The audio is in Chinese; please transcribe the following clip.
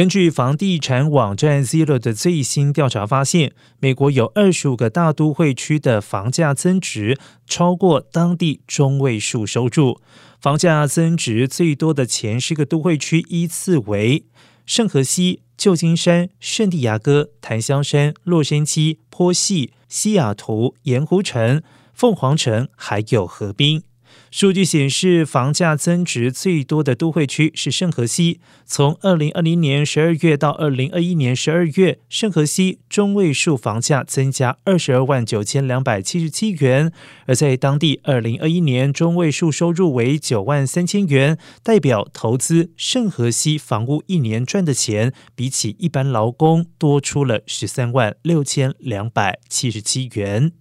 根据房地产网站 Zillow 的最新调查发现，美国有二十五个大都会区的房价增值超过当地中位数收入。房价增值最多的前十个都会区依次为圣荷西、旧金山、圣地亚哥、檀香山、洛杉矶、坡西、西雅图、盐湖城、凤凰城，还有河滨。数据显示，房价增值最多的都会区是圣荷西。从二零二零年十二月到二零二一年十二月，圣荷西中位数房价增加二十二万九千两百七十七元。而在当地，二零二一年中位数收入为九万三千元，代表投资圣荷西房屋一年赚的钱，比起一般劳工多出了十三万六千两百七十七元。